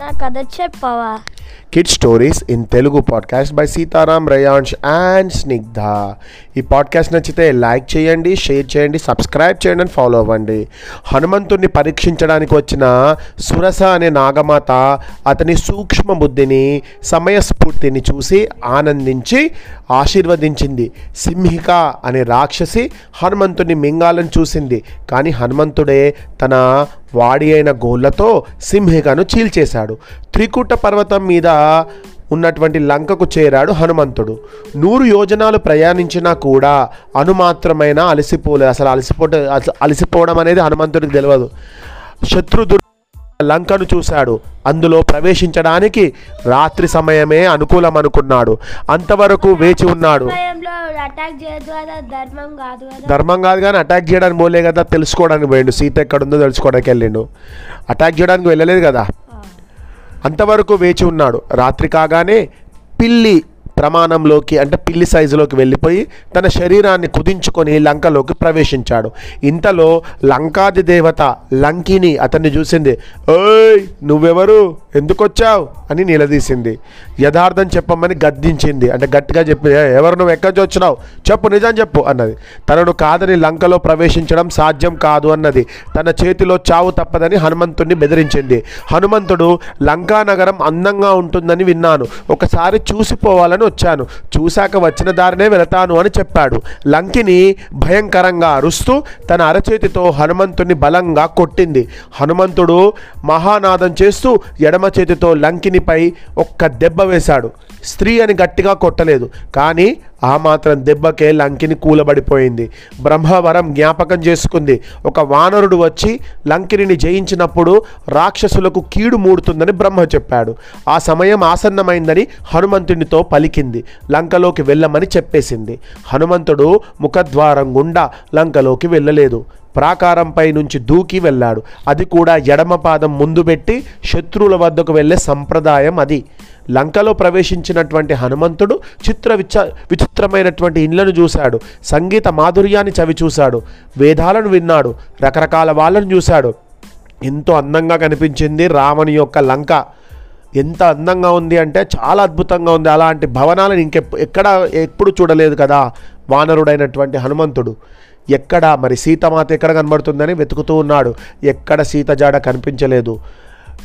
నా కథ చెప్పవా kid stories in Telugu podcast by Sitaram Ryansh and Snigdha ఈ పాడ్కాస్ట్ నచ్చితే లైక్ చేయండి షేర్ చేయండి సబ్స్క్రైబ్ చేయండి అని ఫాలో అవ్వండి. హనుమంతుణ్ణి పరీక్షించడానికి వచ్చిన సురస అనే నాగమాత అతని సూక్ష్మ బుద్ధిని సమయస్ఫూర్తిని చూసి ఆనందించి ఆశీర్వదించింది. సింహిక అనే రాక్షసి హనుమంతుడిని మింగాలని చూసింది. కానీ హనుమంతుడే తన వాడి అయిన గోళ్ళతో సింహికను చీల్చేశాడు. త్రికూట పర్వతం మీద ఉన్నటువంటి లంకకు చేరాడు హనుమంతుడు. నూరు యోజనాలు ప్రయాణించినా కూడా అనుమాత్రమైన అలసిపోలేదు అసలు అలసిపో అలసిపోవడం అనేది హనుమంతుడికి తెలియదు శత్రుదు లంకను చూశాడు. అందులో ప్రవేశించడానికి రాత్రి సమయమే అనుకూలం అనుకున్నాడు అంతవరకు వేచి ఉన్నాడు. ధర్మం కాదు కదా. ధర్మం కాదు కానీ అటాక్ చేయడానికి పోలే కదా తెలుసుకోవడానికి పోయిండు. సీత ఎక్కడుందో తెలుసుకోవడానికి వెళ్ళిండు. అటాక్ చేయడానికి వెళ్ళలేదు కదా. అంతవరకు వేచి ఉన్నాడు. రాత్రి కాగానే పిల్లి ప్రమాణంలోకి అంటే పిల్లి సైజులోకి వెళ్ళిపోయి తన శరీరాన్ని కుదించుకొని లంకలోకి ప్రవేశించాడు. ఇంతలో లంకాది దేవత లంకిని అతన్ని చూసింది ఓయ్ నువ్వెవరు? ఎందుకొచ్చావు? అని నిలదీసింది. యథార్థం చెప్పమని గద్దించింది. అంటే గట్టిగా చెప్పి ఎవరు నువ్వు? ఎక్కడి నుంచి వచ్చినావు? చెప్పు నిజం చెప్పు అన్నది. తనను కాదని లంకలో ప్రవేశించడం సాధ్యం కాదు అన్నది. తన చేతిలో చావు తప్పదని హనుమంతుడిని బెదిరించింది. హనుమంతుడు లంకా నగరం అందంగా ఉంటుందని విన్నాను. ఒకసారి చూసిపోవాలని వచ్చాను. చూశాక వచ్చిన దారినే వెళతాను అని చెప్పాడు. లంకిని భయంకరంగా అరుస్తూ తన అరచేతితో హనుమంతుని బలంగా కొట్టింది. హనుమంతుడు మహానాదం చేస్తూ ఎడమ చేతితో లంకినిపై ఒక్క దెబ్బ వేశాడు. స్త్రీ అని గట్టిగా కొట్టలేదు. కానీ ఆ మాత్రం దెబ్బకే లంకిని కూలబడిపోయింది. బ్రహ్మవరం జ్ఞాపకం చేసుకుంది. ఒక వానరుడు వచ్చి లంకిని జయించినప్పుడు రాక్షసులకు కీడు మూడుతుందని బ్రహ్మ చెప్పాడు. ఆ సమయం ఆసన్నమైందని హనుమంతునితో పలికింది. లంకలోకి వెళ్ళమని చెప్పేసింది. హనుమంతుడు ముఖద్వారం గుండా లంకలోకి వెళ్ళలేదు. ప్రాకారంపై నుంచి దూకి వెళ్ళాడు. అది కూడా ఎడమ పాదం ముందు పెట్టి శత్రువుల వద్దకు వెళ్ళే సంప్రదాయం అది. లంకలో ప్రవేశించినటువంటి హనుమంతుడు చిత్ర విచ విచిత్రమైనటువంటి ఇండ్లను చూశాడు. సంగీత మాధుర్యాన్ని చవి చూశాడు. వేదాలను విన్నాడు. రకరకాల వాళ్ళను చూశాడు. ఎంతో అందంగా కనిపించింది రావణి యొక్క లంక. ఎంత అందంగా ఉంది అంటే చాలా అద్భుతంగా ఉంది. అలాంటి భవనాలను ఇంకెప్ ఎక్కడ ఎప్పుడు చూడలేదు కదా వానరుడైనటువంటి హనుమంతుడు. ఎక్కడ మరి సీతమాత ఎక్కడ కనబడుతుందని వెతుకుతూ ఉన్నాడు. ఎక్కడ సీత జాడ కనిపించలేదు.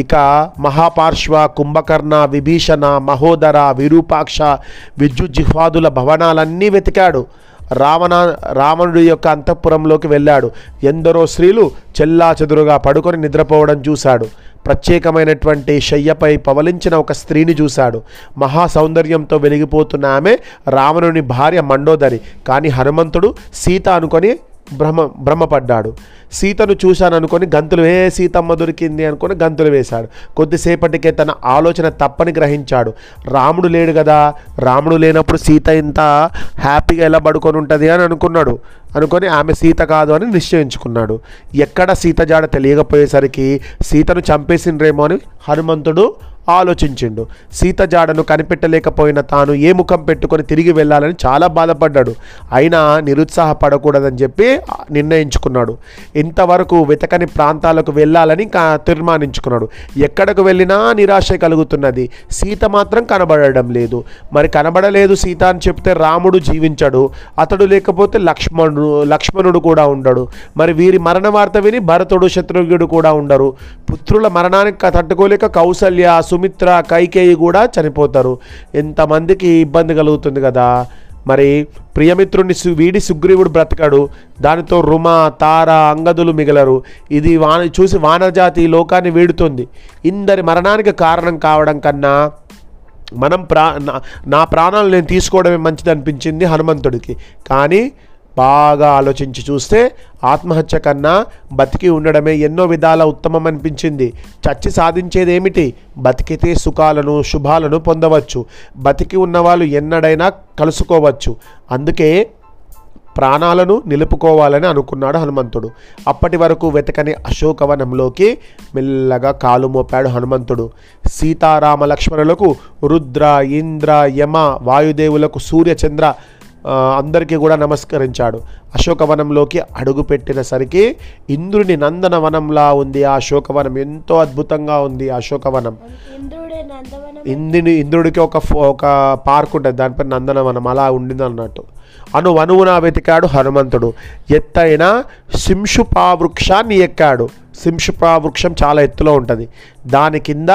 ఇక మహాపార్శ్వ కుంభకర్ణ విభీషణ మహోదర విరూపాక్ష విద్యుజ్జిహ్వాదుల భవనాలన్నీ వెతికాడు. రావణ రావణుడి యొక్క అంతఃపురంలోకి వెళ్ళాడు. ఎందరో స్త్రీలు చెల్లా చెదురుగా పడుకొని నిద్రపోవడం చూశాడు. ప్రత్యేకమైనటువంటి శయ్యపై పవలించిన ఒక స్త్రీని చూశాడు. మహా సౌందర్యంతో వెలిగిపోతున్న ఆమె రావణుని భార్య మండోదరి. కానీ హనుమంతుడు సీత అనుకొని భ్రమ భ్రమపడ్డాడు సీతను చూశాను అనుకొని గంతులు ఏ సీతమ్మ దొరికింది? అనుకొని గంతులు వేశాడు. కొద్దిసేపటికే తన ఆలోచన తప్పని గ్రహించాడు. రాముడు లేడు కదా రాముడు లేనప్పుడు సీత ఇంత హ్యాపీగా ఎలా పడుకొని ఉంటుంది? అని అనుకున్నాడు. అనుకొని ఆమె సీత కాదు అని నిశ్చయించుకున్నాడు. ఎక్కడ సీత జాడ తెలియకపోయేసరికి సీతను చంపేసిండ్రేమో అని హనుమంతుడు ఆలోచించిండు. సీత జాడను కనిపెట్టలేకపోయిన తాను ఏ ముఖం పెట్టుకొని తిరిగి వెళ్ళాలని చాలా బాధపడ్డాడు. అయినా నిరుత్సాహపడకూడదని చెప్పి నిర్ణయించుకున్నాడు. ఇంతవరకు వెతకని ప్రాంతాలకు వెళ్ళాలని తీర్మానించుకున్నాడు. ఎక్కడకు వెళ్ళినా నిరాశ కలుగుతున్నది. సీత మాత్రం కనబడడం లేదు. మరి కనబడలేదు సీత అని చెప్తే రాముడు జీవించడు. అతడు లేకపోతే లక్ష్మణుడు లక్ష్మణుడు కూడా ఉండడు. మరి వీరి మరణ వార్త విని భరతుడు శత్రుఘ్నుడు కూడా ఉండరు. పుత్రుల మరణానికి తట్టుకోలేక కౌసల్య సుమిత్ర కైకేయి కూడా చనిపోతారు. ఎంతమందికి ఇబ్బంది కలుగుతుంది కదా? మరి ప్రియమిత్రుడిని సు వీడి సుగ్రీవుడు బ్రతకడు. దానితో రుమ తార అంగదులు మిగలరు. ఇది వాన చూసి వానజాతి లోకాన్ని వీడుతుంది. ఇందరి మరణానికి కారణం కావడం కన్నా మనం ప్రా నా- నా ప్రాణాలు నేను తీసుకోవడమే మంచిది అనిపించింది హనుమంతుడికి. కానీ బాగా ఆలోచించి చూస్తే ఆత్మహత్య కన్నా బతికి ఉండడమే ఎన్నో విధాల ఉత్తమం అనిపించింది చచ్చి సాధించేదేమిటి? బతికితే సుఖాలను శుభాలను పొందవచ్చు. బతికి ఉన్నవాళ్ళు ఎన్నడైనా కలుసుకోవచ్చు. అందుకే ప్రాణాలను నిలుపుకోవాలని అనుకున్నాడు హనుమంతుడు. అప్పటి వరకు వెతకని అశోకవనంలోకి మెల్లగా కాలు మోపాడు హనుమంతుడు. సీతారామ లక్ష్మణులకు రుద్ర ఇంద్ర యమ వాయుదేవులకు సూర్యచంద్ర అందరికీ కూడా నమస్కరించాడు. అశోకవనంలోకి అడుగుపెట్టినసరికి ఇంద్రుని నందనవనంలా ఉంది. ఆ అశోకవనం ఎంతో అద్భుతంగా ఉంది. అశోకవనం ఇంద్రుని ఇంద్రుడికి ఒక ఫో- ఒక పార్క్ ఉంటుంది. దానిపై నందనవనం. అలా ఉండింది అన్నట్టు. అను వనువున వెతికాడు హనుమంతుడు. ఎత్తైన శింషుపా వృక్షాన్ని ఎక్కాడు. శింషుపా వృక్షం చాలా ఎత్తులో ఉంటుంది. దాని కింద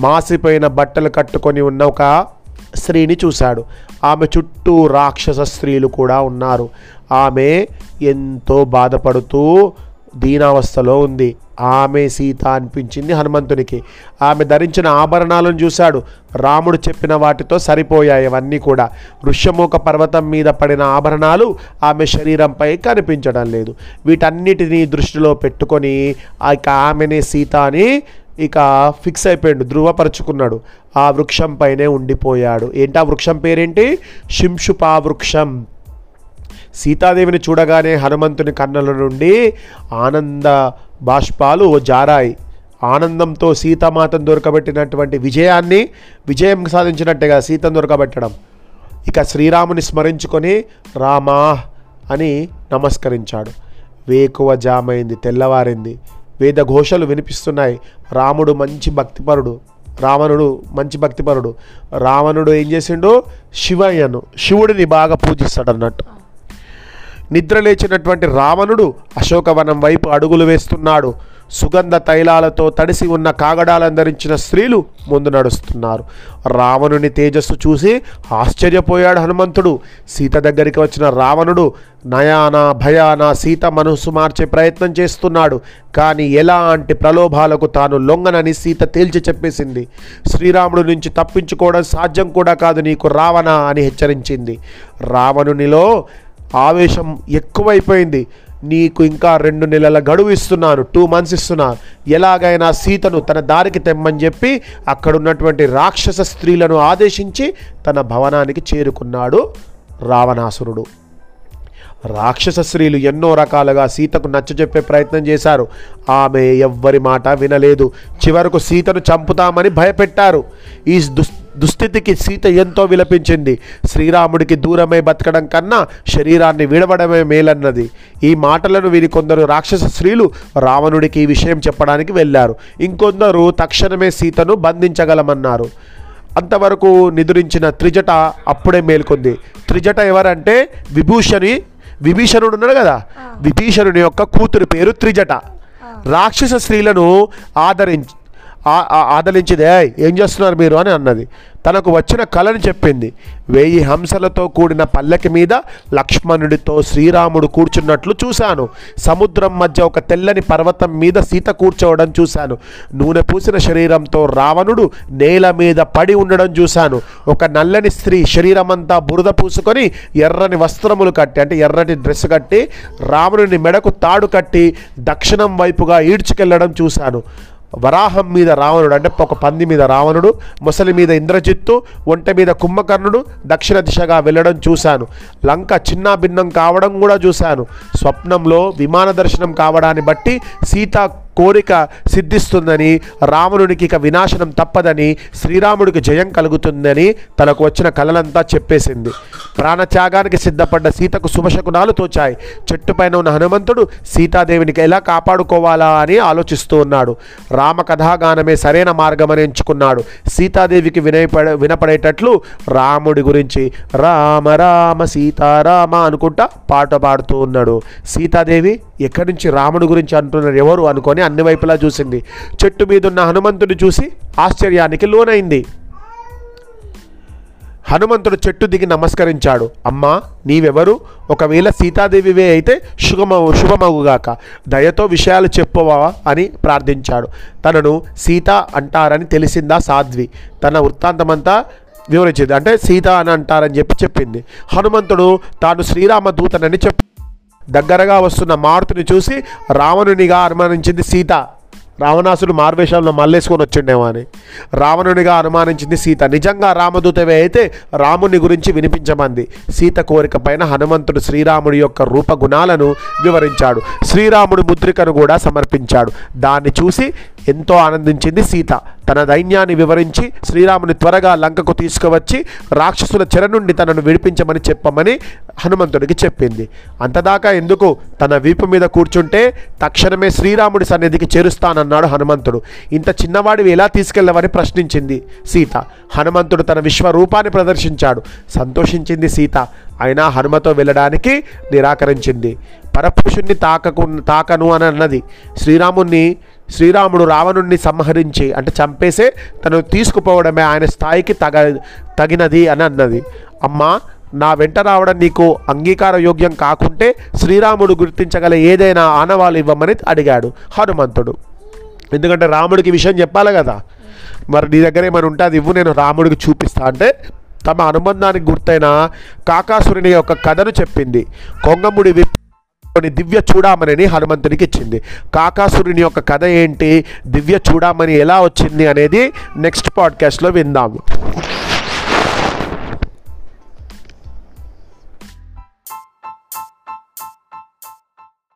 మాసిపోయిన బట్టలు కట్టుకొని ఉన్న ఒక స్త్రీని చూశాడు. ఆమె చుట్టూ రాక్షస స్త్రీలు కూడా ఉన్నారు. ఆమె ఎంతో బాధపడుతూ దీనావస్థలో ఉంది. ఆమె సీత అనిపించింది హనుమంతునికి. ఆమె ధరించిన ఆభరణాలను చూశాడు. రాముడు చెప్పిన వాటితో సరిపోయాయి అవన్నీ కూడా. ఋష్యముఖ పర్వతం మీద పడిన ఆభరణాలు ఆమె శరీరంపై కనిపించడం లేదు. వీటన్నిటినీ దృష్టిలో పెట్టుకొని ఆ ఆమెనే సీత అని ఇక ఫిక్స్ అయిపోయాడు ధృవపరుచుకున్నాడు. ఆ వృక్షం పైనే ఉండిపోయాడు. ఏంటి ఆ వృక్షం పేరేంటి? శింషుపా వృక్షం. సీతాదేవిని చూడగానే హనుమంతుని కన్నుల నుండి ఆనంద బాష్పాలు జారాయి. ఆనందంతో సీతామాతను దొరకబెట్టినటువంటి విజయాన్ని విజయం సాధించినట్టుగా సీతను దొరకబెట్టడం. ఇక శ్రీరాముని స్మరించుకొని రామా అని నమస్కరించాడు. వేకువ జామైంది తెల్లవారింది. వేద ఘోషలు వినిపిస్తున్నాయి. రాముడు మంచి భక్తిపరుడు. రావణుడు మంచి భక్తిపరుడు. రావణుడు ఏం చేసిండు? శివయ్యను శివుడిని బాగా పూజిస్తాడు అన్నట్టు నిద్ర లేచినటువంటి రావణుడు అశోకవనం వైపు అడుగులు వేస్తున్నాడు. సుగంధ తైలాలతో తడిసి ఉన్న కాగడాలను ధరించిన స్త్రీలు ముందు నడుస్తున్నారు. రావణుని తేజస్సు చూసి ఆశ్చర్యపోయాడు హనుమంతుడు. సీత దగ్గరికి వచ్చిన రావణుడు నయాన భయాన సీత మనసు మార్చే ప్రయత్నం చేస్తున్నాడు. కానీ ఎలాంటి ప్రలోభాలకు తాను లొంగనని సీత తేల్చి చెప్పేసింది. శ్రీరాముడు నుంచి తప్పించుకోవడం సాధ్యం కూడా కాదు నీకు రావణ అని హెచ్చరించింది. రావణునిలో ఆవేశం ఎక్కువైపోయింది. నీకు ఇంకా రెండు నెలల గడువు ఇస్తున్నాను టూ మంత్స్ ఇస్తున్నాను. ఎలాగైనా సీతను తన దారికి తెమ్మని చెప్పి అక్కడ ఉన్నటువంటి రాక్షస స్త్రీలను ఆదేశించి తన భవనానికి చేరుకున్నాడు రావణాసురుడు. రాక్షస స్త్రీలు ఎన్నో రకాలుగా సీతకు నచ్చజెప్పే ప్రయత్నం చేశారు. ఆమె ఎవ్వరి మాట వినలేదు. చివరకు సీతను చంపుతామని భయపెట్టారు. ఈ దుస్ దుస్థితికి సీత ఎంతో విలపించింది. శ్రీరాముడికి దూరమై బతకడం కన్నా శరీరాన్ని విడవడమే మేలన్నది. ఈ మాటలను విని కొందరు రాక్షస స్త్రీలు రావణుడికి ఈ విషయం చెప్పడానికి వెళ్ళారు. ఇంకొందరు తక్షణమే సీతను బంధించగలమన్నారు. అంతవరకు నిదురించిన త్రిజట అప్పుడే మేల్కొంది. త్రిజట ఎవరంటే విభూషణి విభీషణుడు ఉన్నాడు కదా? విభీషణుని యొక్క కూతురు పేరు త్రిజట. రాక్షస స్త్రీలను ఆదరించి ఆ- ఏం చేస్తున్నారు మీరు? అని అన్నది. తనకు వచ్చిన కళని చెప్పింది. వెయ్యి హంసలతో కూడిన పల్లకి మీద లక్ష్మణుడితో శ్రీరాముడు కూర్చున్నట్లు చూశాను. సముద్రం మధ్య ఒక తెల్లని పర్వతం మీద సీత కూర్చోవడం చూశాను. నూనె పూసిన శరీరంతో రావణుడు నేల మీద పడి ఉండడం చూశాను. ఒక నల్లని స్త్రీ శరీరమంతా బురద పూసుకొని ఎర్రని వస్త్రములు కట్టి అంటే ఎర్రటి డ్రెస్ కట్టి రావణుని మెడకు తాడు కట్టి దక్షిణం వైపుగా ఈడ్చుకెళ్ళడం చూశాను. వరాహం మీద రావణుడు అంటే ఒక పంది మీద రావణుడు ముసలి మీద ఇంద్రజిత్తు ఒంటె మీద కుంభకర్ణుడు దక్షిణ దిశగా వెళ్ళడం చూశాను. లంక చిన్నాభిన్నం కావడం కూడా చూశాను. స్వప్నంలో విమాన దర్శనం కావడాన్ని బట్టి సీత కోరిక సిద్ధిస్తుందని రావణునికి ఇక వినాశనం తప్పదని శ్రీరాముడికి జయం కలుగుతుందని తనకు వచ్చిన కలలంతా చెప్పేసింది. ప్రాణత్యాగానికి సిద్ధపడ్డ సీతకు శుభశకునాలు తోచాయి. చెట్టుపైన ఉన్న హనుమంతుడు సీతాదేవినికి ఎలా కాపాడుకోవాలా అని ఆలోచిస్తూ ఉన్నాడు. రామ కథాగానమే సరైన మార్గమని ఎంచుకున్నాడు. సీతాదేవికి వినయపడ వినపడేటట్లు రాముడి గురించి రామ రామ సీతారామ అనుకుంటా పాట పాడుతూ ఉన్నాడు. సీతాదేవి ఎక్కడి నుంచి రాముడు గురించి అంటున్నారు ఎవరు అనుకొని అన్ని వైపులా చూసింది. చెట్టు మీద ఉన్న హనుమంతుడు చూసి ఆశ్చర్యానికి లోనైంది. హనుమంతుడు చెట్టు దిగి నమస్కరించాడు. అమ్మా నీవెవరు? ఒకవేళ సీతాదేవివే అయితే శుభమవు శుభమవుగాక దయతో విషయాలు చెప్పువా? అని ప్రార్థించాడు. తనను సీత అంటారని తెలిసిందా సాధ్వి? తన వృత్తాంతమంతా వివరించింది. అంటే సీత అని అంటారని చెప్పి చెప్పింది. హనుమంతుడు తాను శ్రీరామ దూతనని చెప్పి దగ్గరగా వస్తున్న మారుతిని చూసి రావణునిగా అనుమానించింది సీత. రావణాసుడు మార్వేషంలో మల్లేసుకొని వచ్చిండేమో అని రావణునిగా అనుమానించింది సీత. నిజంగా రామదూతవే అయితే రాముని గురించి వినిపించమంది. సీత కోరిక పైన హనుమంతుడు శ్రీరాముడి యొక్క రూపగుణాలను వివరించాడు. శ్రీరాముడు ముద్రికను కూడా సమర్పించాడు. దాన్ని చూసి ఎంతో ఆనందించింది సీత. తన దైన్యాన్ని వివరించి శ్రీరాముని త్వరగా లంకకు తీసుకువచ్చి రాక్షసుల చెర నుండి తనను విడిపించమని చెప్పమని హనుమంతుడికి చెప్పింది. అంతదాకా ఎందుకు? తన వీపు మీద కూర్చుంటే తక్షణమే శ్రీరాముడి సన్నిధికి చేరుస్తానన్నాడు హనుమంతుడు. ఇంత చిన్నవాడివి ఎలా తీసుకెళ్ళవని ప్రశ్నించింది సీత. హనుమంతుడు తన విశ్వరూపాన్ని ప్రదర్శించాడు. సంతోషించింది సీత. అయినా హనుమతో వెళ్ళడానికి నిరాకరించింది. పరపురుషుణ్ణి తాకకు తాకను అని అన్నది శ్రీరాముణ్ణి శ్రీరాముడు రావణుణ్ణి సంహరించి అంటే చంపేసే తను తీసుకుపోవడమే ఆయన స్థాయికి తగ తగినది అని అన్నది. అమ్మా నా వెంట రావడం నీకు అంగీకార యోగ్యం కాకుంటే శ్రీరాముడు గుర్తించగల ఏదైనా ఆనవాళ్ళు ఇవ్వమని అడిగాడు హనుమంతుడు. ఎందుకంటే రాముడికి విషయం చెప్పాలి కదా. మరి నీ దగ్గర ఏమైనా ఉంటే అది ఇవ్వు నేను రాముడికి చూపిస్తా అంటే తమ అనుబంధానికి గుర్తైన కాకాసురుని యొక్క కథను చెప్పింది. కొంగముడి విప్ కొన్ని దివ్య చూడామణిని హనుమంతునికి ఇచ్చింది. కాకాసురుని యొక్క కథ ఏంటి? దివ్య చూడామణి ఎలా వచ్చింది అనేది నెక్స్ట్ పాడ్కాస్ట్లో విందాము.